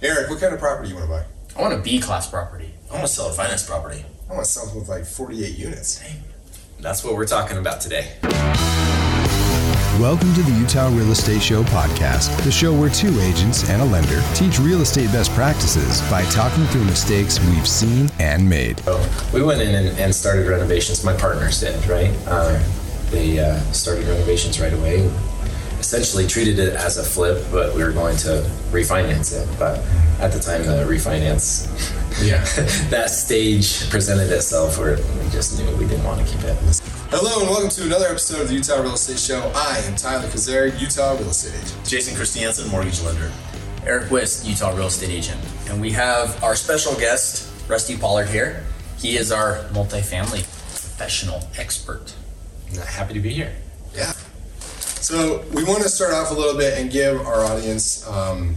Aric, what kind of property you want to buy? I want a B class property. I want to sell a finance property. I want something with like 48 units. Dang. That's what we're talking about today. Welcome to the Utah Real Estate Show podcast, the show where two agents and a lender teach real estate best practices by talking through mistakes we've seen and made. So we went in and, and started renovations. My partners did, right? Um, they uh, started renovations right away. Essentially treated it as a flip, but we were going to refinance it. But at the time, the refinance, Yeah. that stage presented itself where we just knew we didn't want to keep it. Hello and welcome to another episode of the Utah Real Estate Show. I am Tyler Cazier, Utah Real Estate Agent. Jason Christiansen, mortgage lender. Aric Wiszt, Utah real estate agent. And we have our special guest, Rusty Pollard here. He is our multifamily professional expert. Happy to be here. Yeah. So we want to start off a little bit and give our audience um,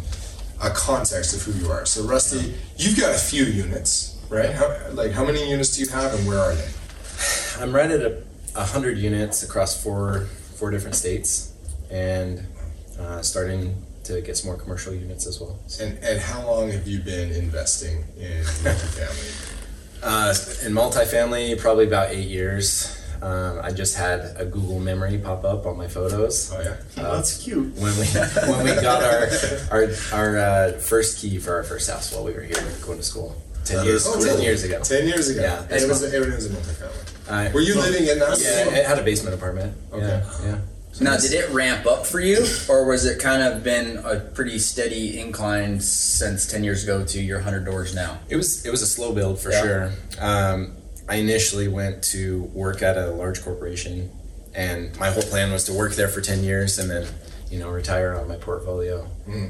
a context of who you are. So Rusty, you've got a few units, right? How, like how many units do you have and where are they? I'm rented a, a hundred units across four four different states, and uh, starting to get some more commercial units as well. So, And, and how long have you been investing in multifamily? uh, in multifamily, probably about eight years. Um, I just had a Google memory pop up on my photos oh yeah. That's cute. when we when we got our our, our uh, first key for our first house while we were here going to school. Ten That years, is Oh, ten really? years ago. Ten years ago. Yeah, and it was, fun. it was a multifamily. Uh, Were you living in that? Yeah, it had a basement apartment. Okay. Yeah, yeah. Now, did it ramp up for you, or was it kind of been a pretty steady incline since 10 years ago to your 100 doors now? It was it was a slow build for Yeah. sure. Um, I initially went to work at a large corporation, and my whole plan was to work there for ten years and then you know retire on my portfolio.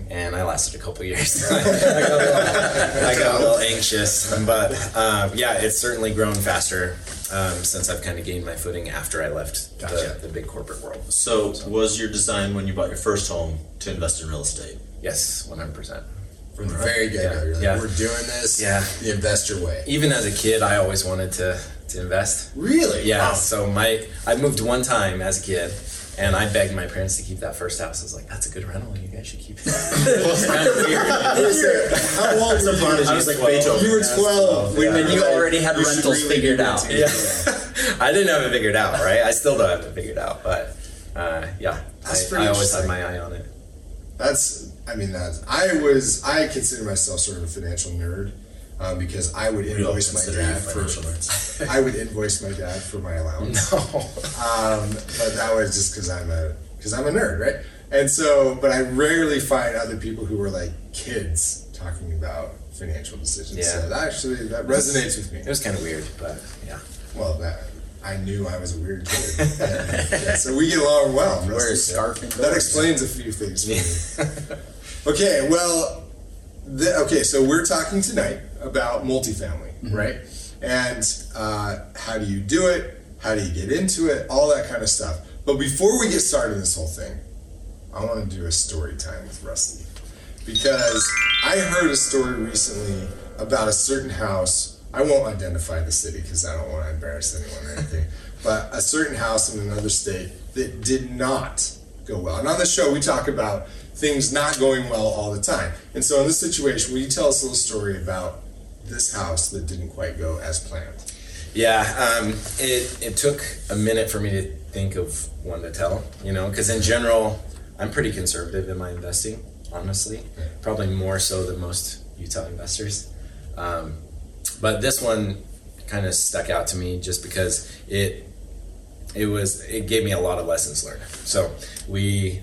And I lasted a couple years. I, got a little, I got a little anxious, but um, yeah, it's certainly grown faster um, since I've kind of gained my footing after I left Gotcha. the, the big corporate world. So, was your design when you bought your first home to invest in real estate? Yes, one hundred percent. From the very get go, Yeah, you're like, yeah. we're doing this Yeah. the investor way. Even as a kid, I always wanted to to invest. Really? Yeah. Wow. So my I moved one time as a kid, and I begged my parents to keep that first house. I was like, "That's a good rental. You guys should keep it." It's kind of weird. How old were you? I was like Beethoven. You were 12. when And you already had you rentals really figured out. yeah. I didn't have it figured out, right? I still don't have it figured out, but uh, yeah, That's I, I always had my eye on it. That's, I mean, that's, I was, I consider myself sort of a financial nerd um, because I would invoice my dad for. I would invoice my dad for my allowance. No. Um, but that was just because I'm a, because I'm a nerd, right? And so, but I rarely find other people who are like kids talking about financial decisions. Yeah. So that actually, that resonates with me. It was kind of weird, but yeah. Well, that I knew I was a weird kid. And, yeah, so we get along well. Wear a scarf That explains a few things for me. Okay, well, the, okay, so we're talking tonight about multifamily, right? And uh, how do you do it? How do you get into it? All that kind of stuff. But before we get started in this whole thing, I want to do a story time with Rusty because I heard a story recently about a certain house. I won't identify the city because I don't want to embarrass anyone or anything. but a certain house in another state that did not go well. And on the show, we talk about things not going well all the time. And so in this situation, will you tell us a little story about this house that didn't quite go as planned? Yeah, um, it, it took a minute for me to think of one to tell, you know, because in general, I'm pretty conservative in my investing, honestly. Probably more so than most Utah investors. Um, but this one kind of stuck out to me just because it it was it gave me a lot of lessons learned. So we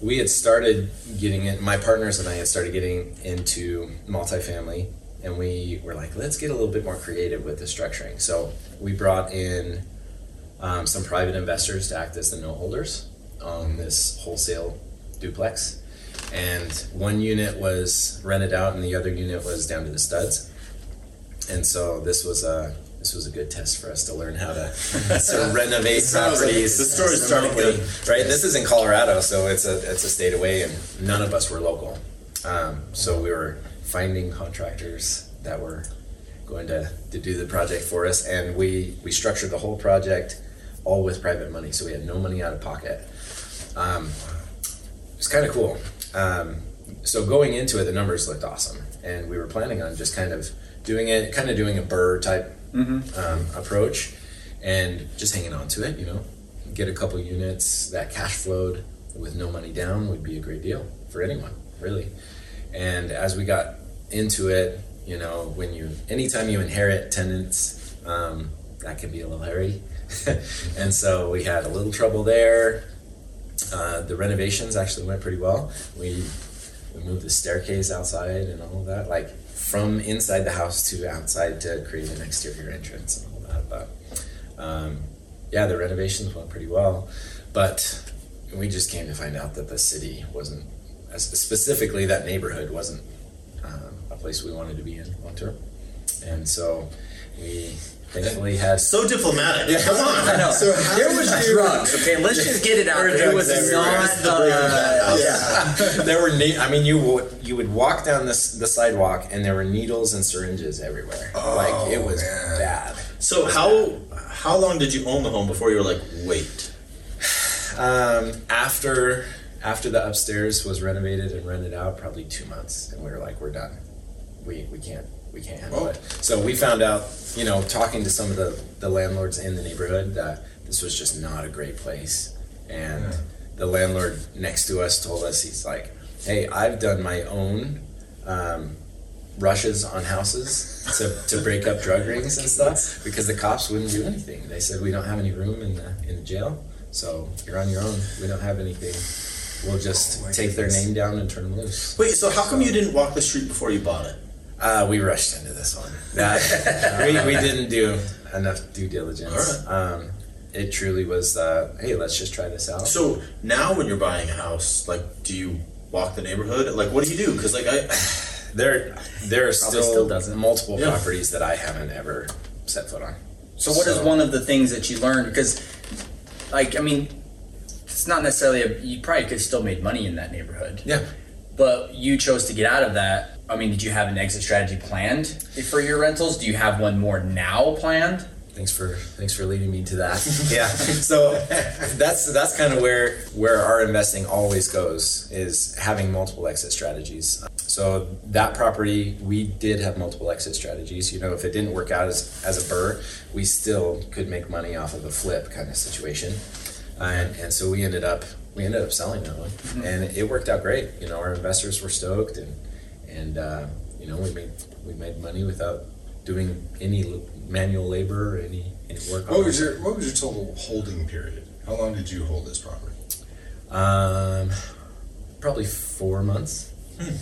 we had started getting it. My partners and I had started getting into multifamily, and we were like, let's get a little bit more creative with the structuring. So we brought in um, some private investors to act as the note holders on this wholesale duplex, and one unit was rented out, and the other unit was down to the studs. And so this was a this was a good test for us to learn how to, to renovate sounds like- properties. the remotely, good. right? This is in Colorado, so it's a it's a state away, and none of us were local. Um, so we were finding contractors that were going to, to do the project for us, and we we structured the whole project all with private money, so we had no money out of pocket. Um, it was kind of cool. Um, so going into it, the numbers looked awesome, and we were planning on just kind of doing it, kind of doing a BRRRR type um, approach, and just hanging on to it. You know, get a couple units that cash flowed with no money down would be a great deal for anyone, really. And as we got into it, you know, when you anytime you inherit tenants, um, that can be a little hairy, and so we had a little trouble there. Uh, the renovations actually went pretty well. We we moved the staircase outside and all of that, like from inside the house to outside to create an exterior entrance and all that. But um, yeah, the renovations went pretty well, but we just came to find out that the city wasn't, specifically that neighborhood wasn't um, a place we wanted to be in long term, and so we thankfully had So diplomatic. Come on. I know. So how there was you- drugs. Okay, let's just get it out. There there. Was not. The Uh. Yeah. there were ne- I mean you would you would walk down this the sidewalk and there were needles and syringes everywhere. like it was man. bad. So how how long did you own the home before you were like, wait? Um, after after the upstairs was renovated and rented out, probably two months, and we were like, we're done. We we can't we can't handle Oh. it. So we found out, you know, talking to some of the the landlords in the neighborhood that this was just not a great place, and Yeah. the landlord next to us told us he's like, hey, I've done my own. Um, rushes on houses to, to break up drug rings and stuff because the cops wouldn't do anything. They said we don't have any room in the in the jail, so you're on your own. We don't have anything. We'll just Oh my take their name down and turn them loose. Wait, so how come you didn't walk the street before you bought it? Uh, we rushed into this one. That, we, we didn't do enough due diligence. Um, it truly was, uh, hey, let's just try this out. So now when you're buying a house, like, do you walk the neighborhood? Like, what do you do? Because like I, there, there are still, still multiple Yeah. properties that I haven't ever set foot on. So what is So- one of the things that you learned? Because, like, I mean, it's not necessarily a, you probably could still made money in that neighborhood. Yeah. But you chose to get out of that. I mean, did you have an exit strategy planned for your rentals? Do you have one more now planned? Thanks for thanks for leading me to that. yeah. So that's that's kind of where where our investing always goes is having multiple exit strategies. So that property we did have multiple exit strategies. You know, if it didn't work out as as a BRRRR, we still could make money off of a flip kind of situation. And and so we ended up we ended up selling that one, mm-hmm. and it worked out great. You know, our investors were stoked, and and uh, you know we made we made money without doing any manual labor or any any work. What was your What was your total holding period? How long did you hold this property? Um, probably four months.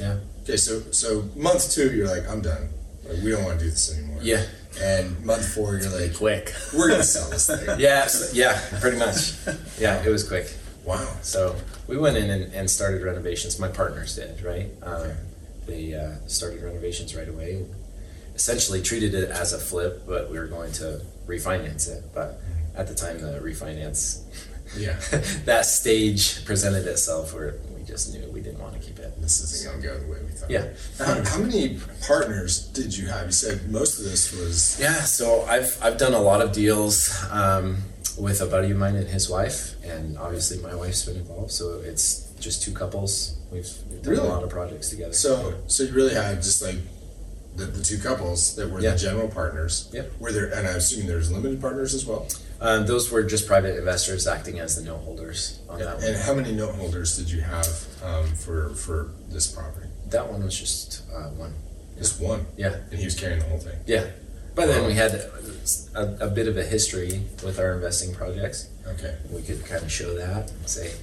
Yeah. Okay, so so month two, you're like, I'm done. Like, we don't want to do this anymore. Yeah. And month four, you're like, Quick. we're gonna sell this thing. Yeah. so- yeah. Pretty much. Yeah. It was quick. Wow. So we went in and, and started renovations. My partners did, right? Um, Okay. They uh, started renovations right away. And essentially treated it as a flip, but we were going to refinance it. But at the time, the refinance Yeah. that stage presented itself where we just knew we didn't want to keep it. This isn't gonna go the way we thought. Yeah. How, how many partners did you have? You said most of this was. Yeah, so I've I've done a lot of deals um, with a buddy of mine and his wife, and obviously my wife's been involved. So it's just two couples. We've, we've done Really? a lot of projects together. So so you really had just like the, the two couples that were Yeah. the general partners. Yep. Were there? And I assume there's limited partners as well. um, those were just private investors acting as the note holders on that And one. how many note holders did you have um, for for this property? That one was just uh, one. Just one. Yeah, And he was carrying the whole thing. yeah. By then we had a, a bit of a history with our investing projects. Okay. We could kind of show that and say,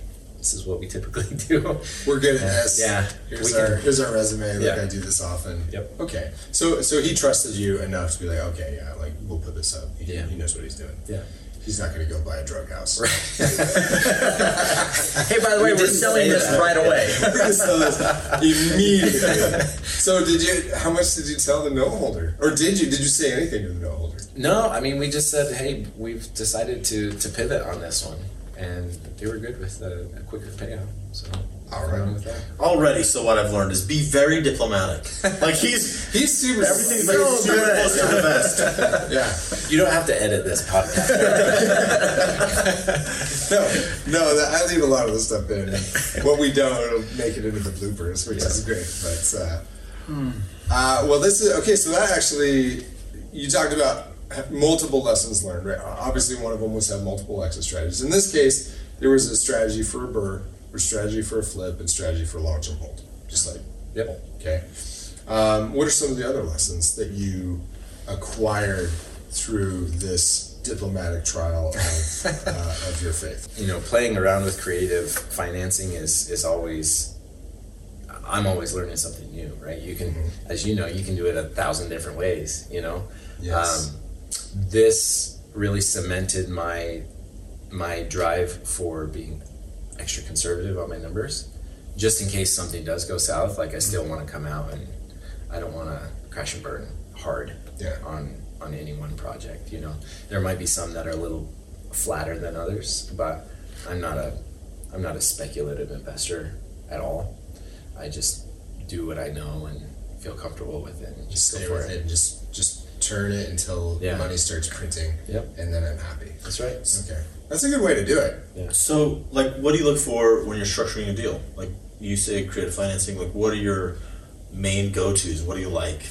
this is what we typically do. We're good at this. Yeah. Here's our can- here's our resume. Like Yeah. I do this often. Yep. Okay. So so he trusted you enough to be like, okay, yeah, like we'll put this up. He, Yeah. he knows what he's doing. Yeah. He's not going to go buy a drug house. Right. Hey, by the way, We we're selling this that. right away. We're gonna sell this immediately. so did you? How much did you tell the note holder, or did you? Did you say anything to the note holder? No, I mean we just said, hey, we've decided to to pivot on this one, and they were good with a, a quicker payout. So All fine with that. Already, so what I've learned is be very diplomatic. Like he's He's super. everything's like so super good. close to the vest. Yeah. You don't have to edit this podcast. No, no, that, I leave a lot of the stuff in. And what we don't, it'll make it into the bloopers, which is great. But uh, uh, well, this is okay. So that actually, you talked about multiple lessons learned, right? Obviously, one of them was have multiple exit strategies. In this case, there was a strategy for a BRRRR, or strategy for a flip, and strategy for a long-term hold, just like yep. Okay. Um, what are some of the other lessons that you acquired through this diplomatic trial of, uh, of your faith? you know, playing around with creative financing is is always. I'm always learning something new, right? You can, as you know, you can do it a thousand different ways. You know, Yes. um, this really cemented my my drive for being extra conservative on my numbers, just in case something does go south. Like I still want to come out and I don't want to crash and burn hard Yeah. on on any one project. You know, there might be some that are a little flatter than others, but I'm not a I'm not a speculative investor at all. I just do what I know and feel comfortable with it and just Stay go for it and just just turn it until Yeah. the money starts printing. Yep. And then I'm happy. That's right. Okay. That's a good way to do it. Yeah. So, like, what do you look for when you're structuring a deal? Like, you say creative financing. Like, what are your main go-tos? What do you like?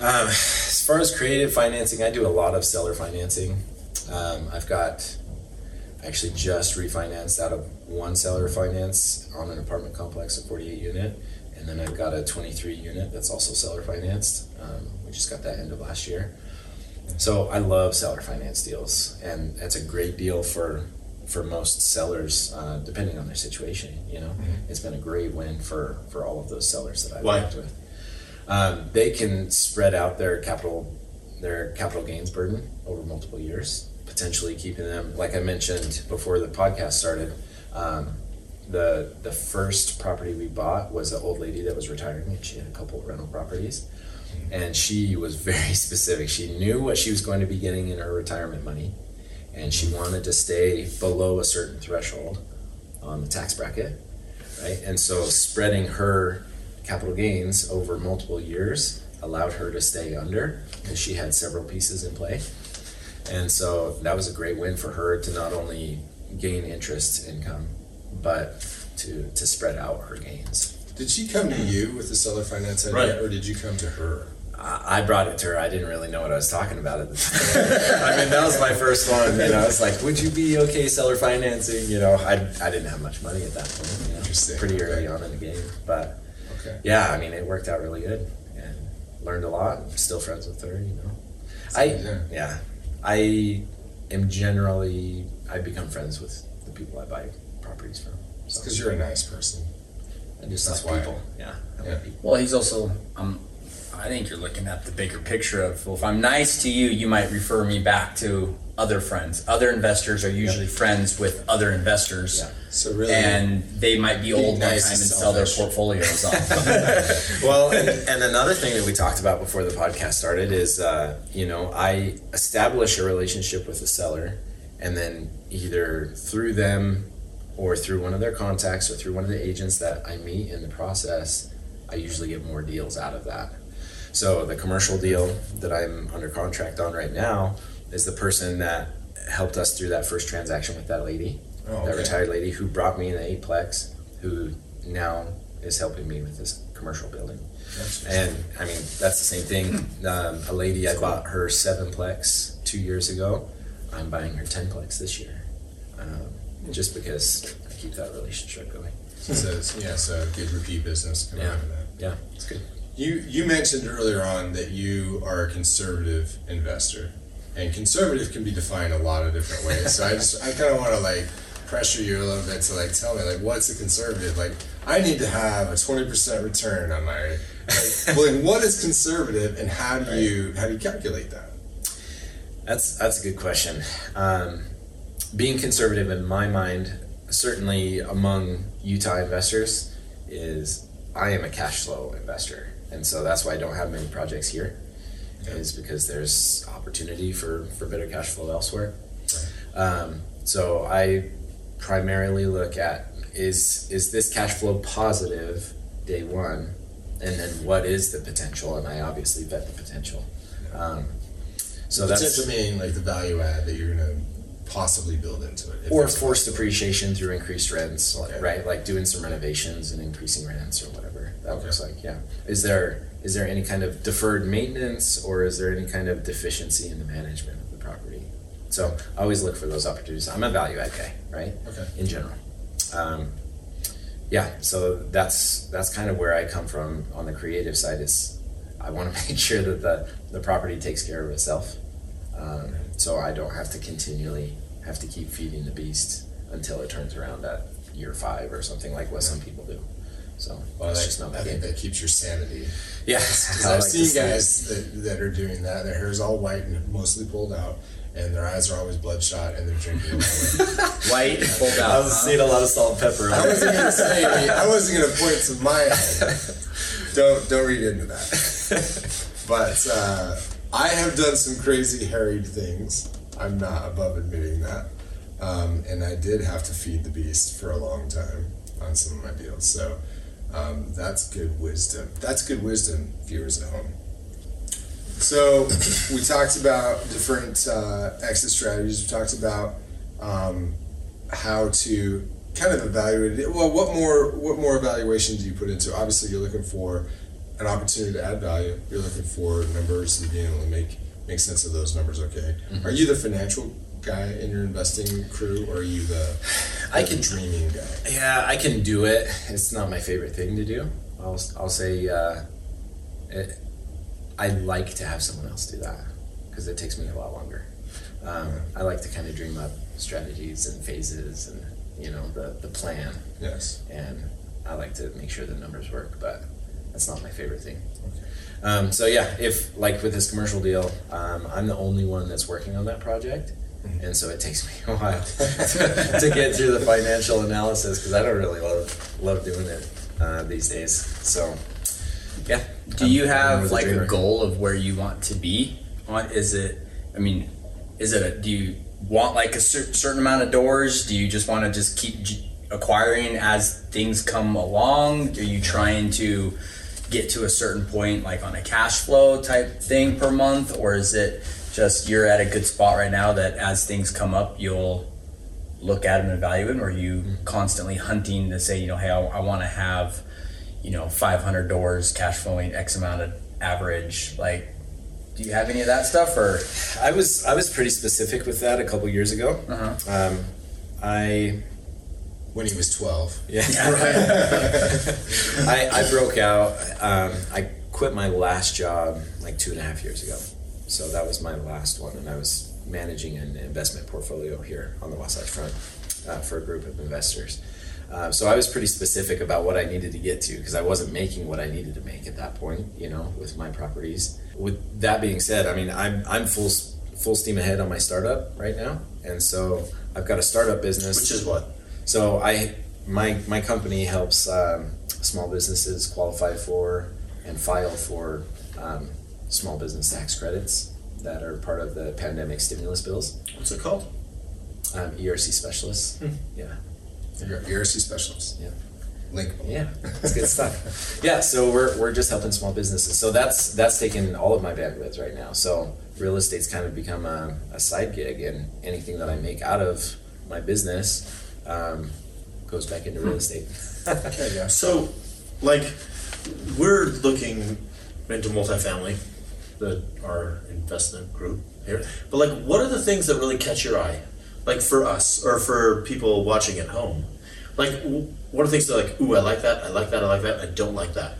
Um, as far as creative financing, I do a lot of seller financing. Um, I've got actually just refinanced out of one seller finance on an apartment complex, a 48 unit, and then I've got a 23 unit that's also seller financed. Um, we just got that end of last year. So I love seller finance deals, and it's a great deal for for most sellers, uh, depending on their situation. You know, it's been a great win for for all of those sellers that I've Why? worked with. Um, they can spread out their capital their capital gains burden over multiple years, potentially keeping them, like I mentioned before the podcast started. Um, the the first property we bought was an old lady that was retiring, and she had a couple of rental properties, and she was very specific. She knew what she was going to be getting in her retirement money, and she wanted to stay below a certain threshold on the tax bracket, right? And so spreading her capital gains over multiple years allowed her to stay under because she had several pieces in play. And so that was a great win for her to not only gain interest income, but to, to spread out her gains. Did she come to you with the seller finance idea, Right. or did you come to her? I I brought it to her. I didn't really know what I was talking about at the time. I mean, that was my first one. You know, it's like, would you be okay seller financing? You know, I, I didn't have much money at that point. You know, Interesting. pretty early on in the game, but Okay. yeah, I mean, it worked out really good and learned a lot. I'm still friends with her. You know, I Yeah. yeah, I am generally I become friends with the people I buy properties from. So Because you're a nice person. I just that's like why. people. Yeah, I Yeah. like people. Well, he's also. Um, I think you're looking at the bigger picture of well, if I'm nice to you, you might refer me back to other friends. Other investors are usually friends with other investors, Yeah. So really, and they might be old nice time and sell their portfolios off. well, and, and another thing that we talked about before the podcast started is, uh, you know, I establish a relationship with the seller, and then either through them or through one of their contacts or through one of the agents that I meet in the process, I usually get more deals out of that. So the commercial deal that I'm under contract on right now is the person that helped us through that first transaction with that lady, Oh, that retired lady who brought me an eightplex, who now is helping me with this commercial building. And I mean, that's the same thing. Um, a lady, I bought her sevenplex two years ago. I'm buying her tenplex this year, um, just because I keep that relationship going. so it's, yeah, so good repeat business coming Yeah. out of that. Yeah, it's good. You you mentioned earlier on that you are a conservative investor, and conservative can be defined a lot of different ways. So I just I kind of want to like pressure you a little bit to like tell me like what's a conservative? Like I need to have a twenty percent return on my. Like, what is conservative, and how do you how do you calculate that? That's that's a good question. Um, being conservative in my mind, certainly among Utah investors, is I am a cash flow investor, and so that's why I don't have many projects here. Is because there's opportunity for for better cash flow elsewhere. Um, so I primarily look at is is this cash flow positive day one, and then what is the potential? And I obviously vet the potential. Um, so that's Potential meaning like the value add that you're gonna possibly build into it. or forced appreciation through increased rents, Okay. right? Like doing some renovations and increasing rents or whatever that Okay. looks like. Yeah. Is there is there any kind of deferred maintenance or is there any kind of deficiency in the management of the property? So I always look for those opportunities. I'm a value add guy, right? Okay. In general. Um, yeah, so that's that's kind of where I come from on the creative side. Is I want to make sure that the the property takes care of itself, um, so I don't have to continually have to keep feeding the beast until it turns around at year five or something like what some people do. So Well, that- just not I think that keeps your sanity. Yeah, Because I've like seen guys that, that are doing that. Their hair's all white and mostly pulled out, and their eyes are always bloodshot, and they're drinking. White pulled out. I was huh? seeing a lot of salt and pepper. I wasn't gonna say. I wasn't gonna point to my. Don't don't read into that. But uh, I have done some crazy harried things. I'm not above admitting that. Um, and I did have to feed the beast for a long time on some of my deals. So um, that's good wisdom. That's good wisdom, viewers at home. So we talked about different uh, exit strategies. We talked about um, how to kind of evaluate it. Well, what more what more evaluation do you put into? Obviously, you're looking for an opportunity to add value. You're looking for numbers and being able to make make sense of those numbers. Okay, are you the financial guy in your investing crew, or are you the, I the can- dreaming guy? Yeah, I can do it. It's not my favorite thing to do. I'll, I'll say uh, it, I like to have someone else do that because it takes me a lot longer. Um, I like to kind of dream up strategies and phases and you know the the plan, Yes. and I like to make sure the numbers work. But that's not my favorite thing. Um, so yeah, if like with this commercial deal, um, I'm the only one that's working on that project, and so it takes me a while to get through the financial analysis because I don't really love love doing it uh, these days. So yeah, Do you I'm- I'm have like a goal of where you want to be? On is it? I mean, is it? A, do you want like a cer- certain amount of doors? Do you just want to just keep j- acquiring as things come along? Are you trying to get to a certain point, like on a cash flow type thing per month, or is it just you're at a good spot right now that as things come up, you'll look at them and evaluate them? Or are you constantly hunting to say, you know, hey, I, I want to have you know 500 doors cash flowing x amount of average like do you have any of that stuff or I was I was pretty specific with that a couple years ago. uh-huh. Um, I When he was twelve. Yeah, I, I broke out. Um, I quit my last job like two and a half years ago. So that was my last one, and I was managing an investment portfolio here on the Wasatch Front uh, for a group of investors. Uh, so I was pretty specific about what I needed to get to because I wasn't making what I needed to make at that point, you know, with my properties. With that being said, I mean, I'm I'm full full steam ahead on my startup right now, and so I've got a startup business. Which is what? So I my my company helps um, small businesses qualify for and file for um, small business tax credits that are part of the pandemic stimulus bills. What's it called? Um, ERC specialists. Yeah. You're ERC specialists. Yeah. Link. Yeah, it's good stuff. Yeah, so we're, we're just helping small businesses. So that's that's taken all of my bandwidth right now. So real estate's kind of become a, a side gig, and anything that I make out of my business um, goes back into real estate. Okay, yeah. So, like, we're looking into multifamily, the our investment group here. But like, what are the things that really catch your eye? Like for us, or for people watching at home, like, what are things that like, ooh, I like that, I like that, I like that, I don't like that.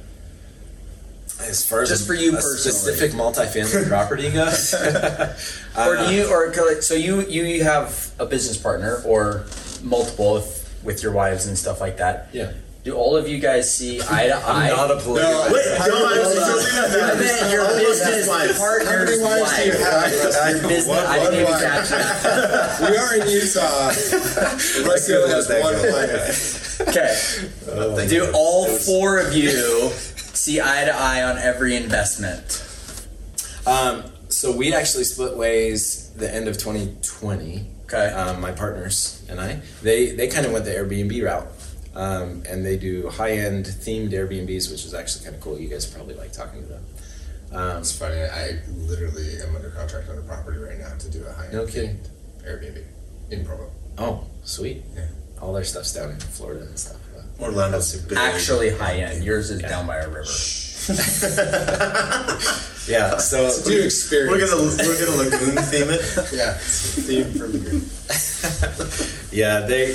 As far as Just for you a personally. specific multifamily property goes, uh, or do you or so you you have a business partner or multiple with, with your wives and stuff like that yeah, do all of you guys see eye to eye I'm not a political. No, Wait, How no, many- I hold on. I meant your business partner's How many do you wife. have? Your business, One- I didn't even catch that. We are in Utah. Rusty only has one goes. wife. Okay. Do all four of you see eye to eye on every investment? Um, so we actually split ways the end of 2020. Okay. Um, my partners and I, they they kind of went the Airbnb route. Um, and they do high end themed Airbnbs, which is actually kind of cool. You guys probably like talking to them. Um, It's funny. I literally am under contract on a property right now to do a high-end No kidding. Airbnb in Provo. oh, sweet. Yeah. All their stuff's down in Florida and stuff. Orlando's. Actually, high end. Yours is down by a river. Yeah, so To do experience. We're gonna we're gonna lagoon theme it. yeah, it's a theme from the Yeah, they.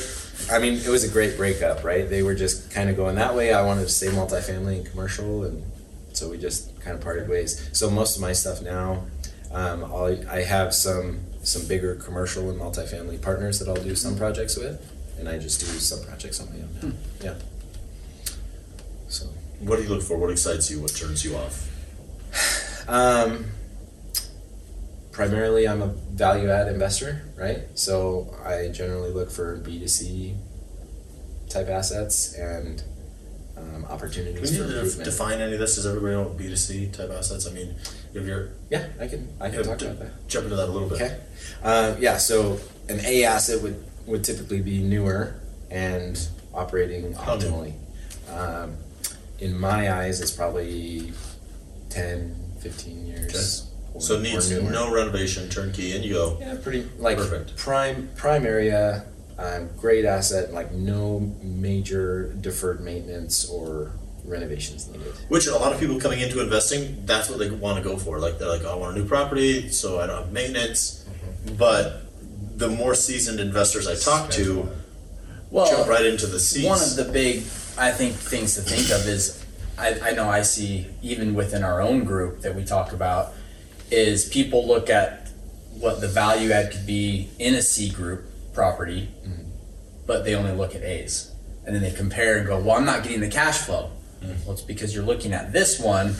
I mean, it was a great breakup, right? They were just kind of going that way. I wanted to stay multifamily and commercial, and so we just kind of parted ways. So most of my stuff now, um, I'll, I have some some bigger commercial and multifamily partners that I'll do some projects with, and I just do some projects on my own. Now. Yeah. So. What do you look for? What excites you? What turns you off? Um, primarily, I'm a value add investor, right? So I generally look for B2C type assets and um, Can opportunities you for def- improvement. define any of this? Does everybody know what B two C type assets? I mean, if you're yeah, I can I can yeah, talk d- about that. jump into that a little bit. Okay. Uh, yeah, so an A asset would, would typically be newer and operating optimally. Um, in my eyes, it's probably 10, 15 years. or- So it needs newer. no renovation, turnkey, and you go. Yeah, pretty like Perfect. prime prime area, um, great asset, like no major deferred maintenance or renovations needed. Which a lot of people coming into investing, that's what they want to go for. Like they're like, oh, I want a new property, so I don't have maintenance. Mm-hmm. But the more seasoned investors I talk to, Well, jump right into the C's. One of the big, I think, things to think of is, I, I know I see even within our own group that we talk about, is people look at what the value add could be in a C group property, mm-hmm. but they only look at A's. And then they compare and go, well, I'm not getting the cash flow. Mm-hmm. Well, it's because you're looking at this one,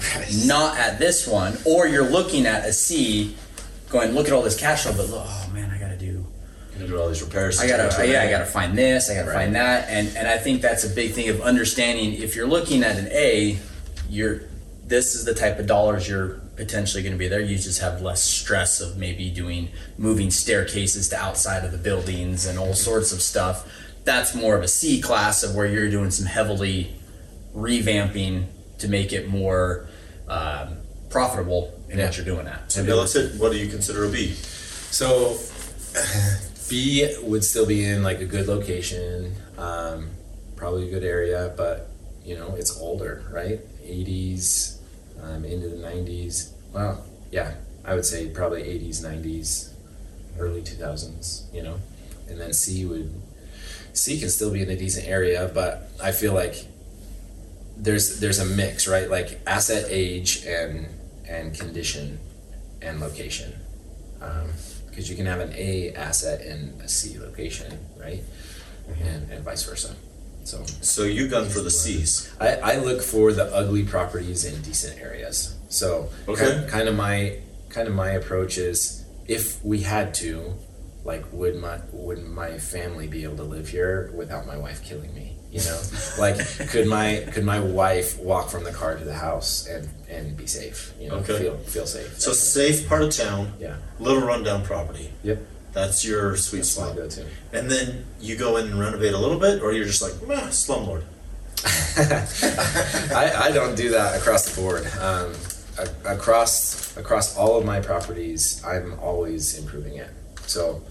not at this one, or you're looking at a C, going, look at all this cash flow, but look, oh man, I gotta do know, do all these repairs. I gotta, to- yeah, I gotta find this, I gotta Right. find that, and and I think that's a big thing of understanding. If you're looking at an A, you're this is the type of dollars you're potentially going to be there. You just have less stress of maybe doing moving staircases to outside of the buildings and all sorts of stuff. That's more of a C class of where you're doing some heavily revamping to make it more um, profitable in what you're doing at. Okay, let's hit. What do you consider a B? So B would still be in like a good location, um, probably a good area, but you know it's older, right? 80s um, into the 90s. Well, yeah, I would say probably 80s, 90s, early 2000s. You know, and then C would C can still be in a decent area, but I feel like there's there's a mix, right? Like asset age and and condition and location because you can have an A asset in a C location, right? And, and vice versa. So So you gun for the C's. I, I look for the ugly properties in decent areas. So Okay. kind, kind of my kind of my approach is if we had to, like would my would my family be able to live here without my wife killing me? You know, like could my could my wife walk from the car to the house and and be safe? You know, Okay. feel feel safe. So safe part of town, yeah, little rundown property. yep, That's your sweet that's spot. go-to. And then you go in and renovate a little bit, or you're just like, meh, slumlord. I, I don't do that across the board. Um, across across all of my properties, I'm always improving it. So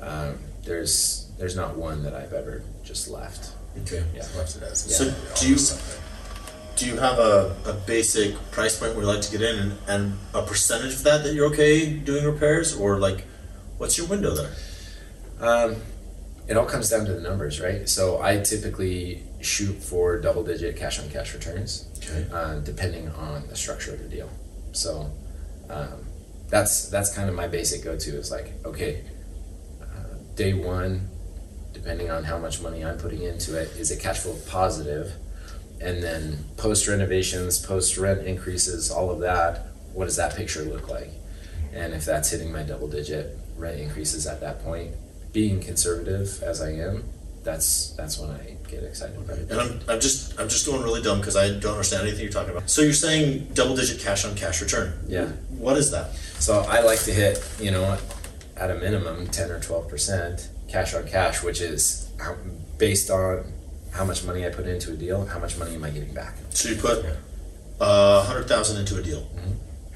um, there's there's not one that I've ever just left. Okay. Yeah. Left it as So do you- something. Do you have a, a basic price point where you like to get in and, and a percentage of that that you're okay doing repairs? Or like, what's your window there? Um, it all comes down to the numbers, right? So I typically shoot for double digit cash on cash returns. Okay. uh, depending on the structure of the deal. So um, that's that's kind of my basic go-to is like okay, uh, day one, depending on how much money I'm putting into it, is it cash flow positive? and then post renovations, post rent increases, all of that. What does that picture look like? And if that's hitting my double-digit rent increases at that point, being conservative as I am, that's that's when I get excited about it. And I'm, I'm just I'm just going really dumb because I don't understand anything you're talking about. So you're saying double digit cash on cash return. Yeah. What is that? So I like to hit, you know, at a minimum ten or twelve percent cash on cash, which is based on how much money I put into a deal, how much money am I getting back? So you put uh, a hundred thousand into a deal. Mm-hmm.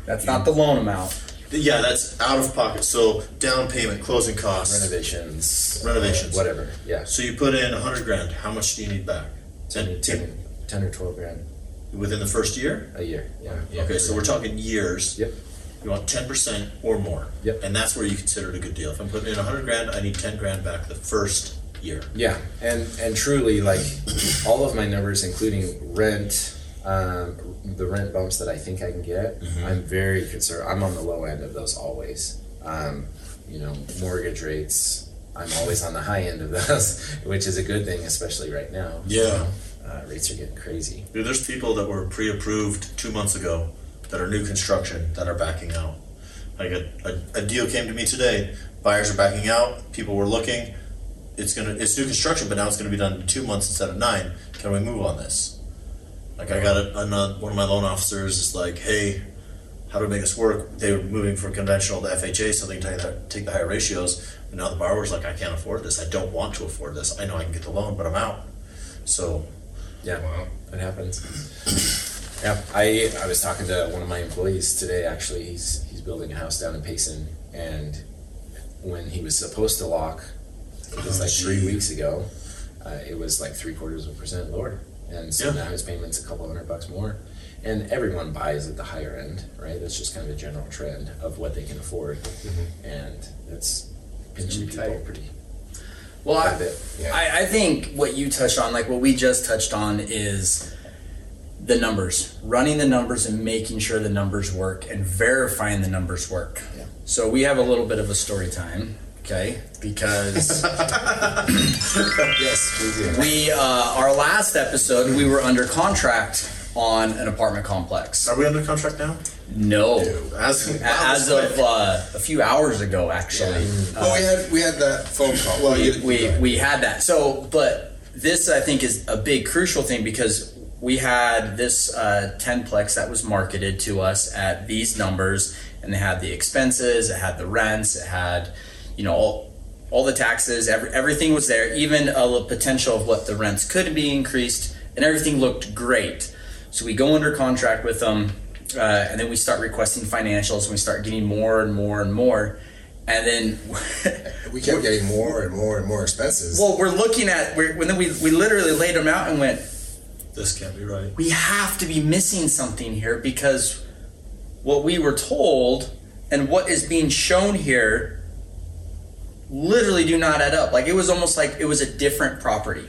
That's not the loan amount. Yeah, that's out of pocket. So down payment, closing costs. Renovations, Renovations. whatever. Yeah, So you put in a hundred grand. How much do you need back? 10, Ten, 10, 10 or twelve grand within the first year. a year. Yeah. yeah. Okay, so we're talking years. Yep. You want ten percent or more. Yep. And that's where you consider it a good deal. If I'm putting in a hundred grand, I need ten grand back the first year. Yeah, and and truly, like all of my numbers, including rent, um, the rent bumps that I think I can get, I'm very concerned. I'm on the low end of those always. Um, you know, mortgage rates, I'm always on the high end of those, which is a good thing, especially right now. Yeah. uh, rates are getting crazy. Dude, there's people that were pre-approved two months ago that are new construction that are backing out. Like a, a, a deal came to me today. Buyers are backing out. People were looking. It's gonna it's new construction, but now it's gonna be done in two months instead of nine. Can we move on this? Like I got a, another one of my loan officers is like, hey, how do we make this work? They were moving from conventional to FHA so they can take the, take the higher ratios. And now the borrower's like, I can't afford this. I don't want to afford this. I know I can get the loan, but I'm out. So Yeah, it happens. Yeah, I I was talking to one of my employees today. Actually, he's he's building a house down in Payson, and when he was supposed to lock, it was Oh, like three weeks ago. Uh, it was like three quarters of a percent lower, and so Yeah. now his payment's a couple hundred bucks more. And everyone buys at the higher end, right? That's just kind of a general trend of what they can afford, mm-hmm. and it's pinching people tight. pretty Well, quite a I, bit. Yeah. I, I think what you touched on, like what we just touched on, is the numbers, running the numbers and making sure the numbers work and verifying the numbers work. Yeah. So we have a little bit of a story time, okay? Because Yes, we do. we, uh, our last episode, we were under contract on an apartment complex. are we under contract now? No, As, as of uh, a few hours ago, actually. well, we had we had that phone call. Well, we, you, we, we had that. So, but this I think is a big crucial thing because we had this uh, 10plex that was marketed to us at these numbers, and they had the expenses, it had the rents, it had, you know, all, all the taxes, every, everything was there, even a potential of what the rents could be increased, and everything looked great. So we go under contract with them, uh, and then we start requesting financials, and we start getting more and more and more. And then we kept getting more and more and more expenses. Well, we're looking at we're, when then we we literally laid them out and went, this can't be right. we have to be missing something here because what we were told and what is being shown here literally do not add up. Like it was almost like it was a different property.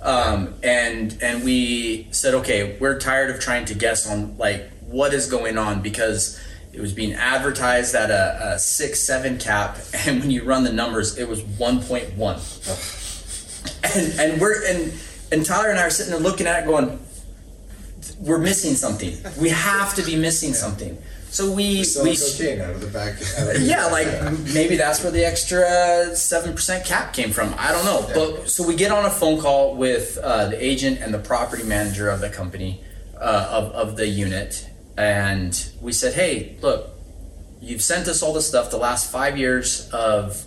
Um, and and we said, okay, we're tired of trying to guess on like what is going on because it was being advertised at a, a six seven cap, and when you run the numbers, it was one point one. And and we're and and Tyler and I are sitting there looking at it, going, we're missing something. We have to be missing something. So we we cocaine out of the back. of the- yeah, like maybe that's where the extra seven percent cap came from. I don't know, but so we get on a phone call with uh, the agent and the property manager of the company uh, of of the unit, and we said, "Hey, look, you've sent us all the stuff the last five years of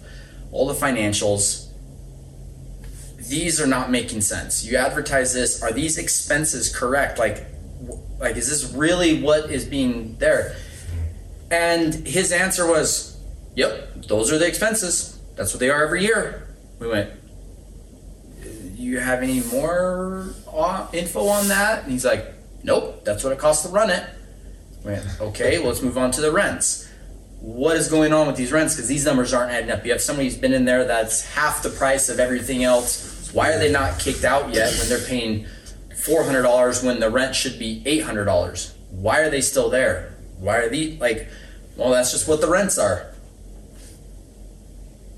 all the financials. These are not making sense. You advertise this. Are these expenses correct? Like, like is this really what is being there?" And his answer was, Yep, those are the expenses. That's what they are every year. We went, You have any more uh, info on that? And he's like, Nope, that's what it costs to run it. We went, Okay, well, let's move on to the rents. What is going on with these rents? Because these numbers aren't adding up. You have somebody who's been in there that's half the price of everything else. Why are they not kicked out yet when they're paying $400 when the rent should be $800? Why are they still there? Why are they like, well, that's just what the rents are.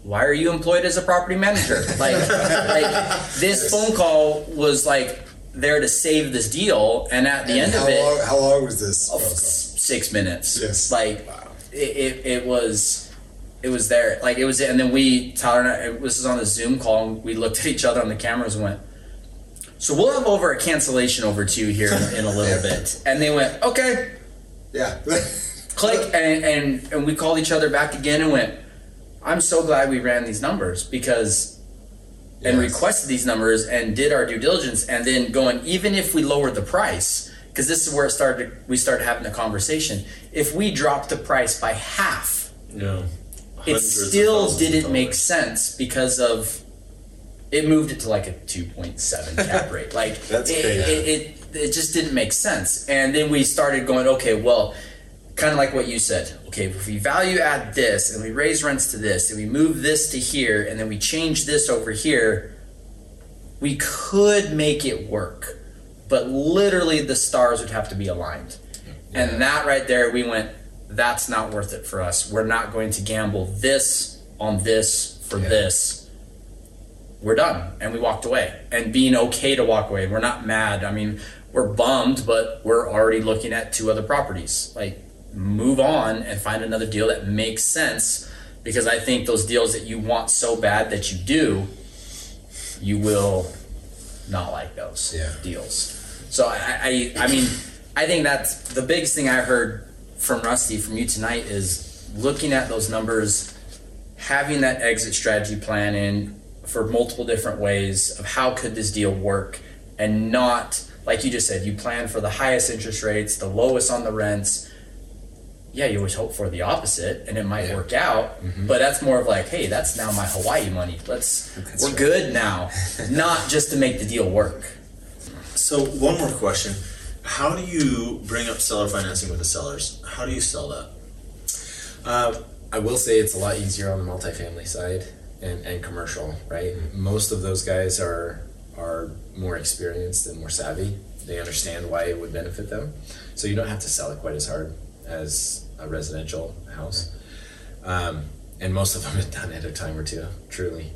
Why are you employed as a property manager? Like, like this phone call was like there to save this deal, and at the And end of it, long? How long was this? oh, phone call? s- six minutes. Yes. Like it, it, it was it was there. Like it was and then we Tyler and I it was on a Zoom call and we looked at each other on the cameras and went, So we'll have over a cancellation over to you here in, in a little bit. And they went, Okay. Yeah. Click and, and and we called each other back again and went, I'm so glad we ran these numbers because and Yes. requested these numbers and did our due diligence and then going even if we lowered the price because this is where it started we started having a conversation if we dropped the price by half Yeah. it still didn't make sense because of it moved it to like a 2.7 cap rate like That's it, crazy. it, it, it just didn't make sense. And then we started going okay well kind of like what you said. Okay if we value add this and we raise rents to this and we move this to here and then we change this over here we could make it work. But literally the stars would have to be aligned. And that right there we went that's not worth it for us. We're not going to gamble this on this for Yeah. this. We're done. And we walked away. And being okay to walk away. We're not mad. I mean we're bummed but we're already looking at two other properties like move on and find another deal that makes sense because i think those deals that you want so bad that you do you will not like those Yeah. deals so I, I i mean i think that's the biggest thing i heard from rusty from you tonight is looking at those numbers having that exit strategy plan in for multiple different ways of how could this deal work and not like you just said you plan for the highest interest rates the lowest on the rents yeah you always hope for the opposite and it might Yeah. work out but that's more of like hey that's now my hawaii money let's we're right. good now not just to make the deal work So one more question: How do you bring up seller financing with the sellers? How do you sell that? Uh, I will say it's a lot easier on the multifamily side and, and commercial, right? Most of those guys are are more experienced and more savvy. They understand why it would benefit them, so you don't have to sell it quite as hard as a residential house. Um, and most of them have done it a time or two, truly.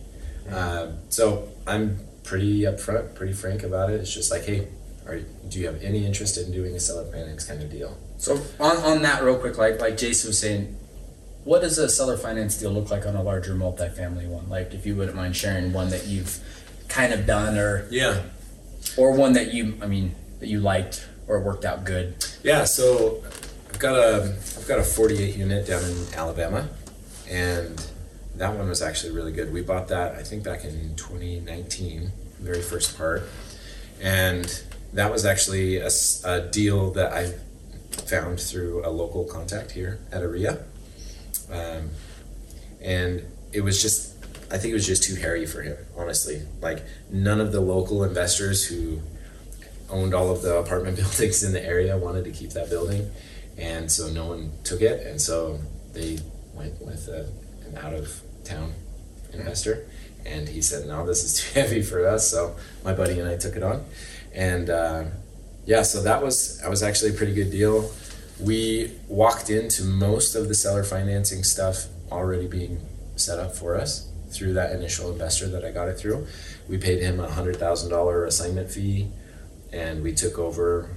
Um, so I'm pretty upfront, pretty frank about it. It's just like, hey, are do you have any interest in doing a seller finance kind of deal? So on, on that real quick, like like Jason was saying, what does a seller finance deal look like on a larger multifamily one? Like if you wouldn't mind sharing one that you've kind of done or Yeah, or one that you I mean that you liked or worked out good. Yeah, so I've got a I've got a 48 unit down in Alabama, and that one was actually really good. We bought that I think back in 2019, very first part, and that was actually a, a deal that I found through a local contact here at ARIA, um, and it was just I think it was just too hairy for him, honestly. Like none of the local investors who owned all of the apartment buildings in the area wanted to keep that building and so no one took it and so they went with a, an out of town investor and he said no this is too heavy for us so my buddy and i took it on. And uh, yeah so that was that was actually a pretty good deal. We walked into most of the seller financing stuff already being set up for us through that initial investor that i got it through we paid him a hundred thousand dollar assignment fee and we took over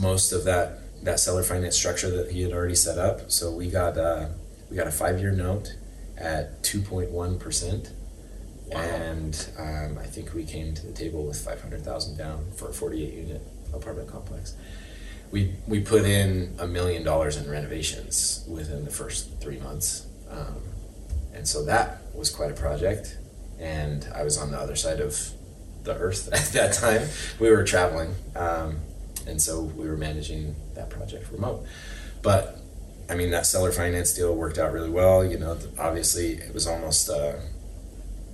most of that that seller finance structure that he had already set up. So we got uh, we got a five year note at two point one percent, and um, I think we came to the table with five hundred thousand down for a forty eight unit apartment complex. We we put in a million dollars in renovations within the first three months, um, and so that was quite a project. And I was on the other side of the earth at that time. We were traveling, um, and so we were managing that project remote. But I mean, that seller finance deal worked out really well. You know, obviously it was almost, uh,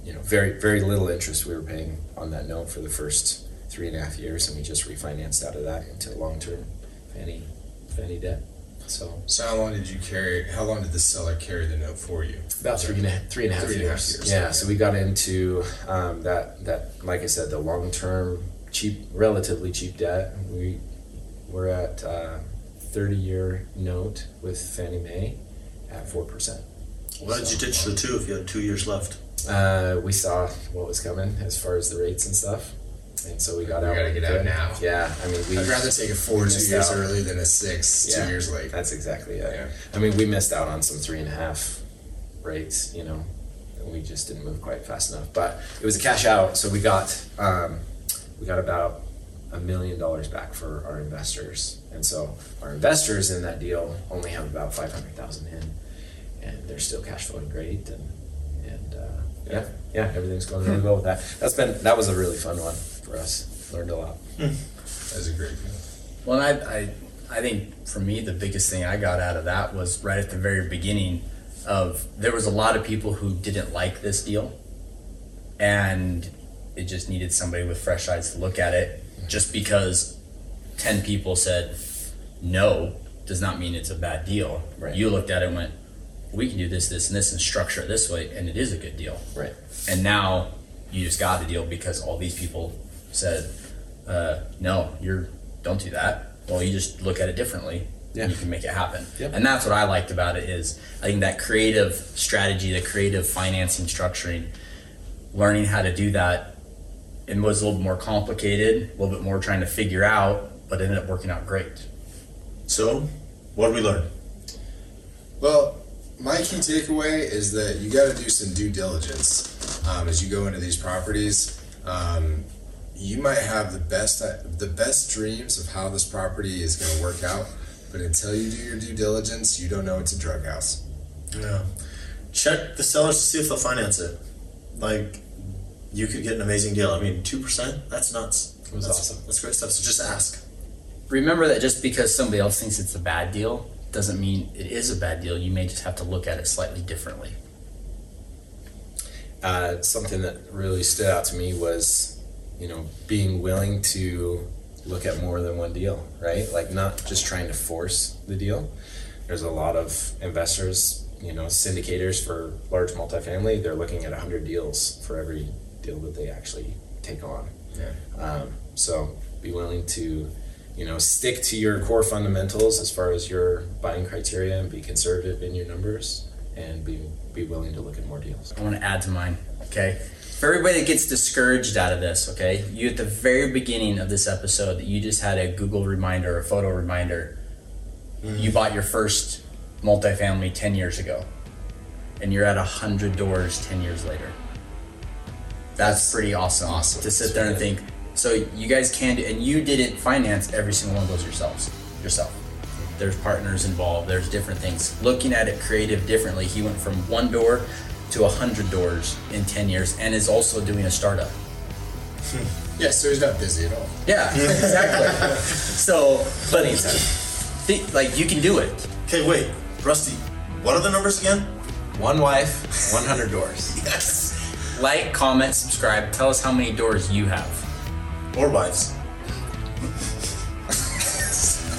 you know, very very little interest we were paying on that note for the first three and a half years, and we just refinanced out of that into long term Fannie Fannie debt. So So how long did you carry? How long did the seller carry the note for you? about three and a, three and a half Three and a half years. years, Yeah, okay. so we got into um, that that like I said, the long term cheap, relatively cheap debt. We we're at uh, thirty year note with Fannie Mae at four percent. Why did you ditch the two if you had two years left? Uh, we saw what was coming as far as the rates and stuff, and so we got We out. gotta get out now. Yeah, I mean, we. I'd rather take a four two years out. early than a six Yeah. two years late. That's exactly it. Yeah. I mean, we missed out on some three and a half rates, you know, and we just didn't move quite fast enough. But it was a cash out, so we got um, we got about a million dollars back for our investors, and so our investors in that deal only have about five hundred thousand in, and they're still cash flowing great, and and uh, yeah, yeah, everything's going really well with that. That's been that was a really fun one for us. Learned a lot. Hmm. That's a great feeling. Well, I, I, I think for me, the biggest thing I got out of that was right at the very beginning of there was a lot of people who didn't like this deal, and it just needed somebody with fresh eyes to look at it. Just because ten people said no does not mean it's a bad deal. Right. You looked at it and went, "We can do this, this, and this, and structure it this way, and it is a good deal." Right. And now you just got the deal because all these people said, uh, "No, you're don't do that." Well, you just look at it differently. Yeah. You can make it happen. Yep. And that's what I liked about it is I think that creative strategy, the creative financing structuring, learning how to do that, it was a little bit more complicated, a little bit more trying to figure out, but it ended up working out great. So, what did we learn? Well, my key takeaway is that you got to do some due diligence um, as you go into these properties. Um, you might have the best the best dreams of how this property is going to work out, but until you do your due diligence, you don't know it's a drug house. Yeah. Check the sellers to see if they'll finance it. Like, you could get an amazing deal. I mean, two percent. That's nuts. It was that's, awesome. That's great stuff. So just ask. Remember that just because somebody else thinks it's a bad deal doesn't mean it is a bad deal. You may just have to look at it slightly differently. Uh, something that really stood out to me was, you know, being willing to look at more than one deal, right? Like not just trying to force the deal. There's a lot of investors, you know, syndicators for large multifamily. They're looking at 100 deals for every deal that they actually take on. Yeah. Um, so be willing to, you know, stick to your core fundamentals as far as your buying criteria and be conservative in your numbers and be be willing to look at more deals. I want to add to mine. Okay. For everybody that gets discouraged out of this, okay, you at the very beginning of this episode you just had a Google reminder, a photo reminder. Mm. You bought your first multifamily ten years ago, and you're at a hundred doors ten years later. That's pretty awesome. awesome. to sit there and think. So you guys can do, and you didn't finance every single one of those yourselves yourself. There's partners involved. There's different things. Looking at it creative differently, he went from one door to a hundred doors in ten years, and is also doing a startup. Hmm. Yeah, so he's not busy at all. Yeah, exactly. so, but think, like you can do it. Okay, wait, Rusty. What are the numbers again? One wife, 100 doors. Yes. Like, comment, subscribe. Tell us how many doors you have. Or wives.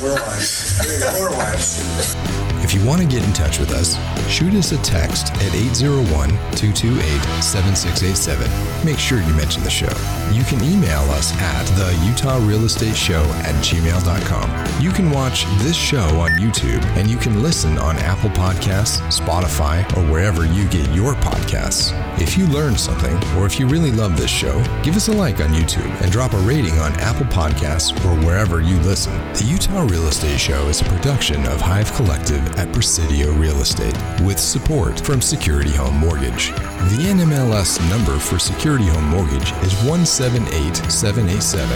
We're wives. We're wives. You want to get in touch with us, shoot us a text at 801 228 7687. Make sure you mention the show. You can email us at the Utah Real Estate Show at gmail.com. You can watch this show on YouTube and you can listen on Apple Podcasts, Spotify, or wherever you get your podcasts. If you learned something or if you really love this show, give us a like on YouTube and drop a rating on Apple Podcasts or wherever you listen. The Utah Real Estate Show is a production of Hive Collective at Presidio Real Estate with support from Security Home Mortgage. The NMLS number for Security Home Mortgage is 178787.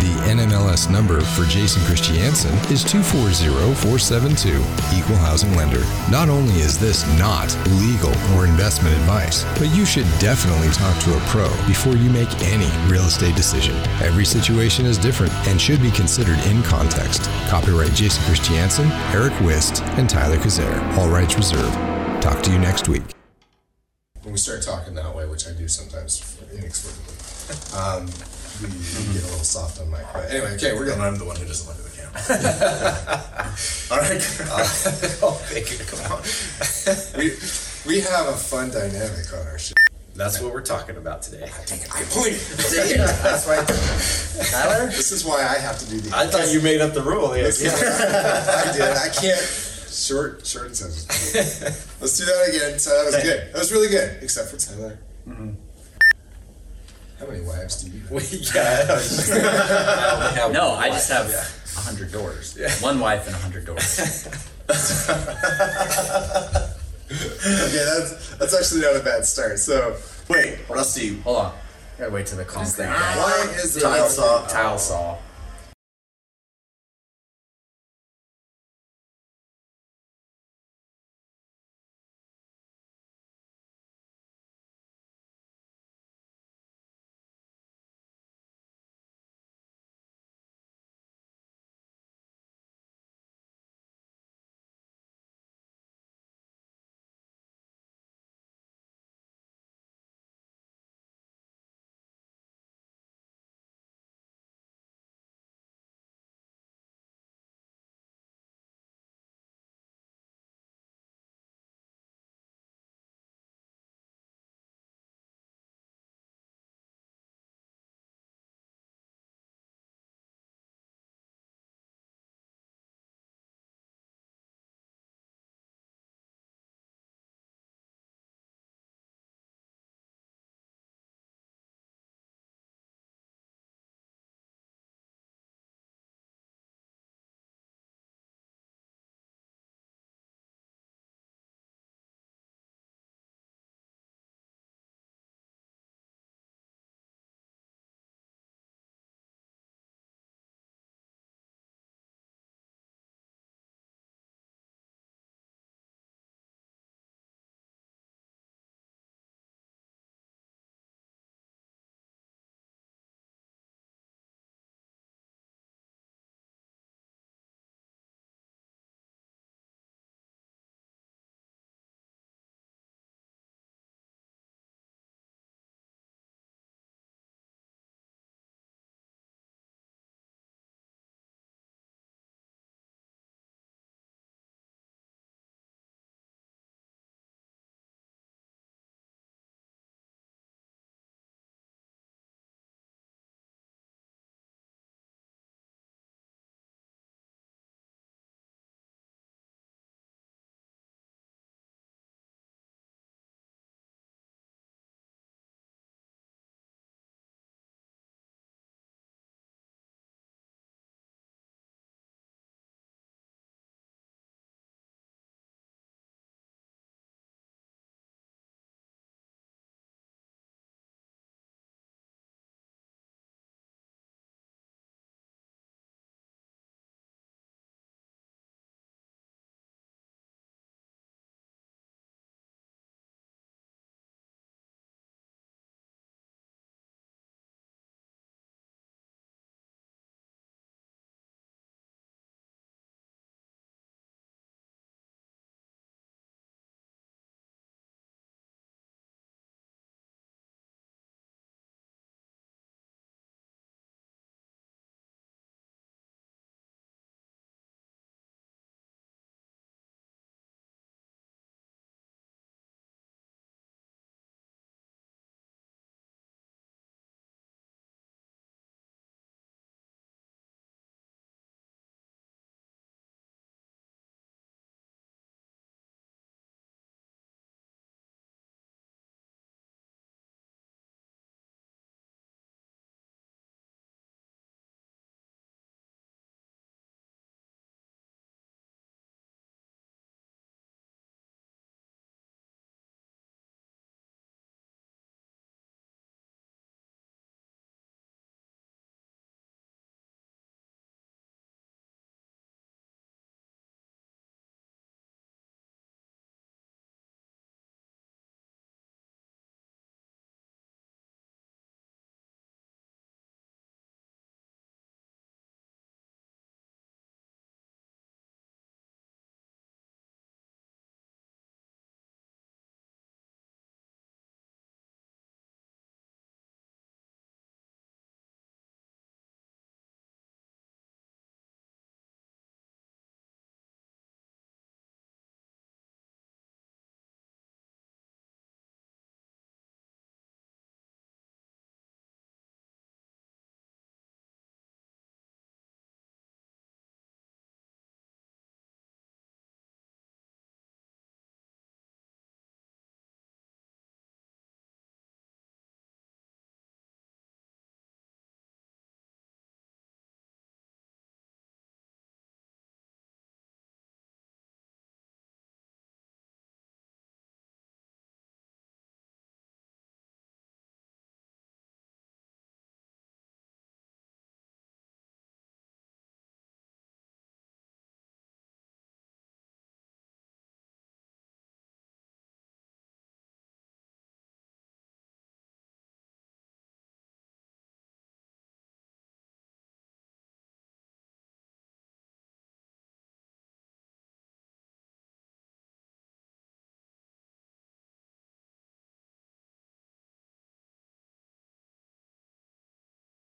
The NMLS number for Jason Christiansen is 240472, Equal Housing Lender. Not only is this not legal or investment advice, but you should definitely talk to a pro before you make any real estate decision. Every situation is different and should be considered in context. Copyright Jason Christiansen, Aric Wiszt, and Tyler Cazier. All rights reserved. Talk to you next week. When we start talking that way, which I do sometimes inexplicably, um, we get a little soft on mic. But anyway, okay, we're And going. I'm the one who doesn't look at the camera. All right. oh, thank you. Come on. We, we have a fun dynamic on our show. That's what we're talking about today. I pointed. That's why. Tyler. This is why I have to do the. I thought you made up the rule. This Yes. is why I did. I can't. Short, short and sentence. Let's do that again. So that was Okay. good. That was really good, except for Tyler. Mm-hmm. How many wives do you have? yeah. I only have No, one I just wife. have a hundred doors. One wife and a hundred doors. Okay, that's that's actually not a bad start. So Wait, Rusty. Hold on. Gotta wait till the concrete guy. why is the Tile saw. Tile saw.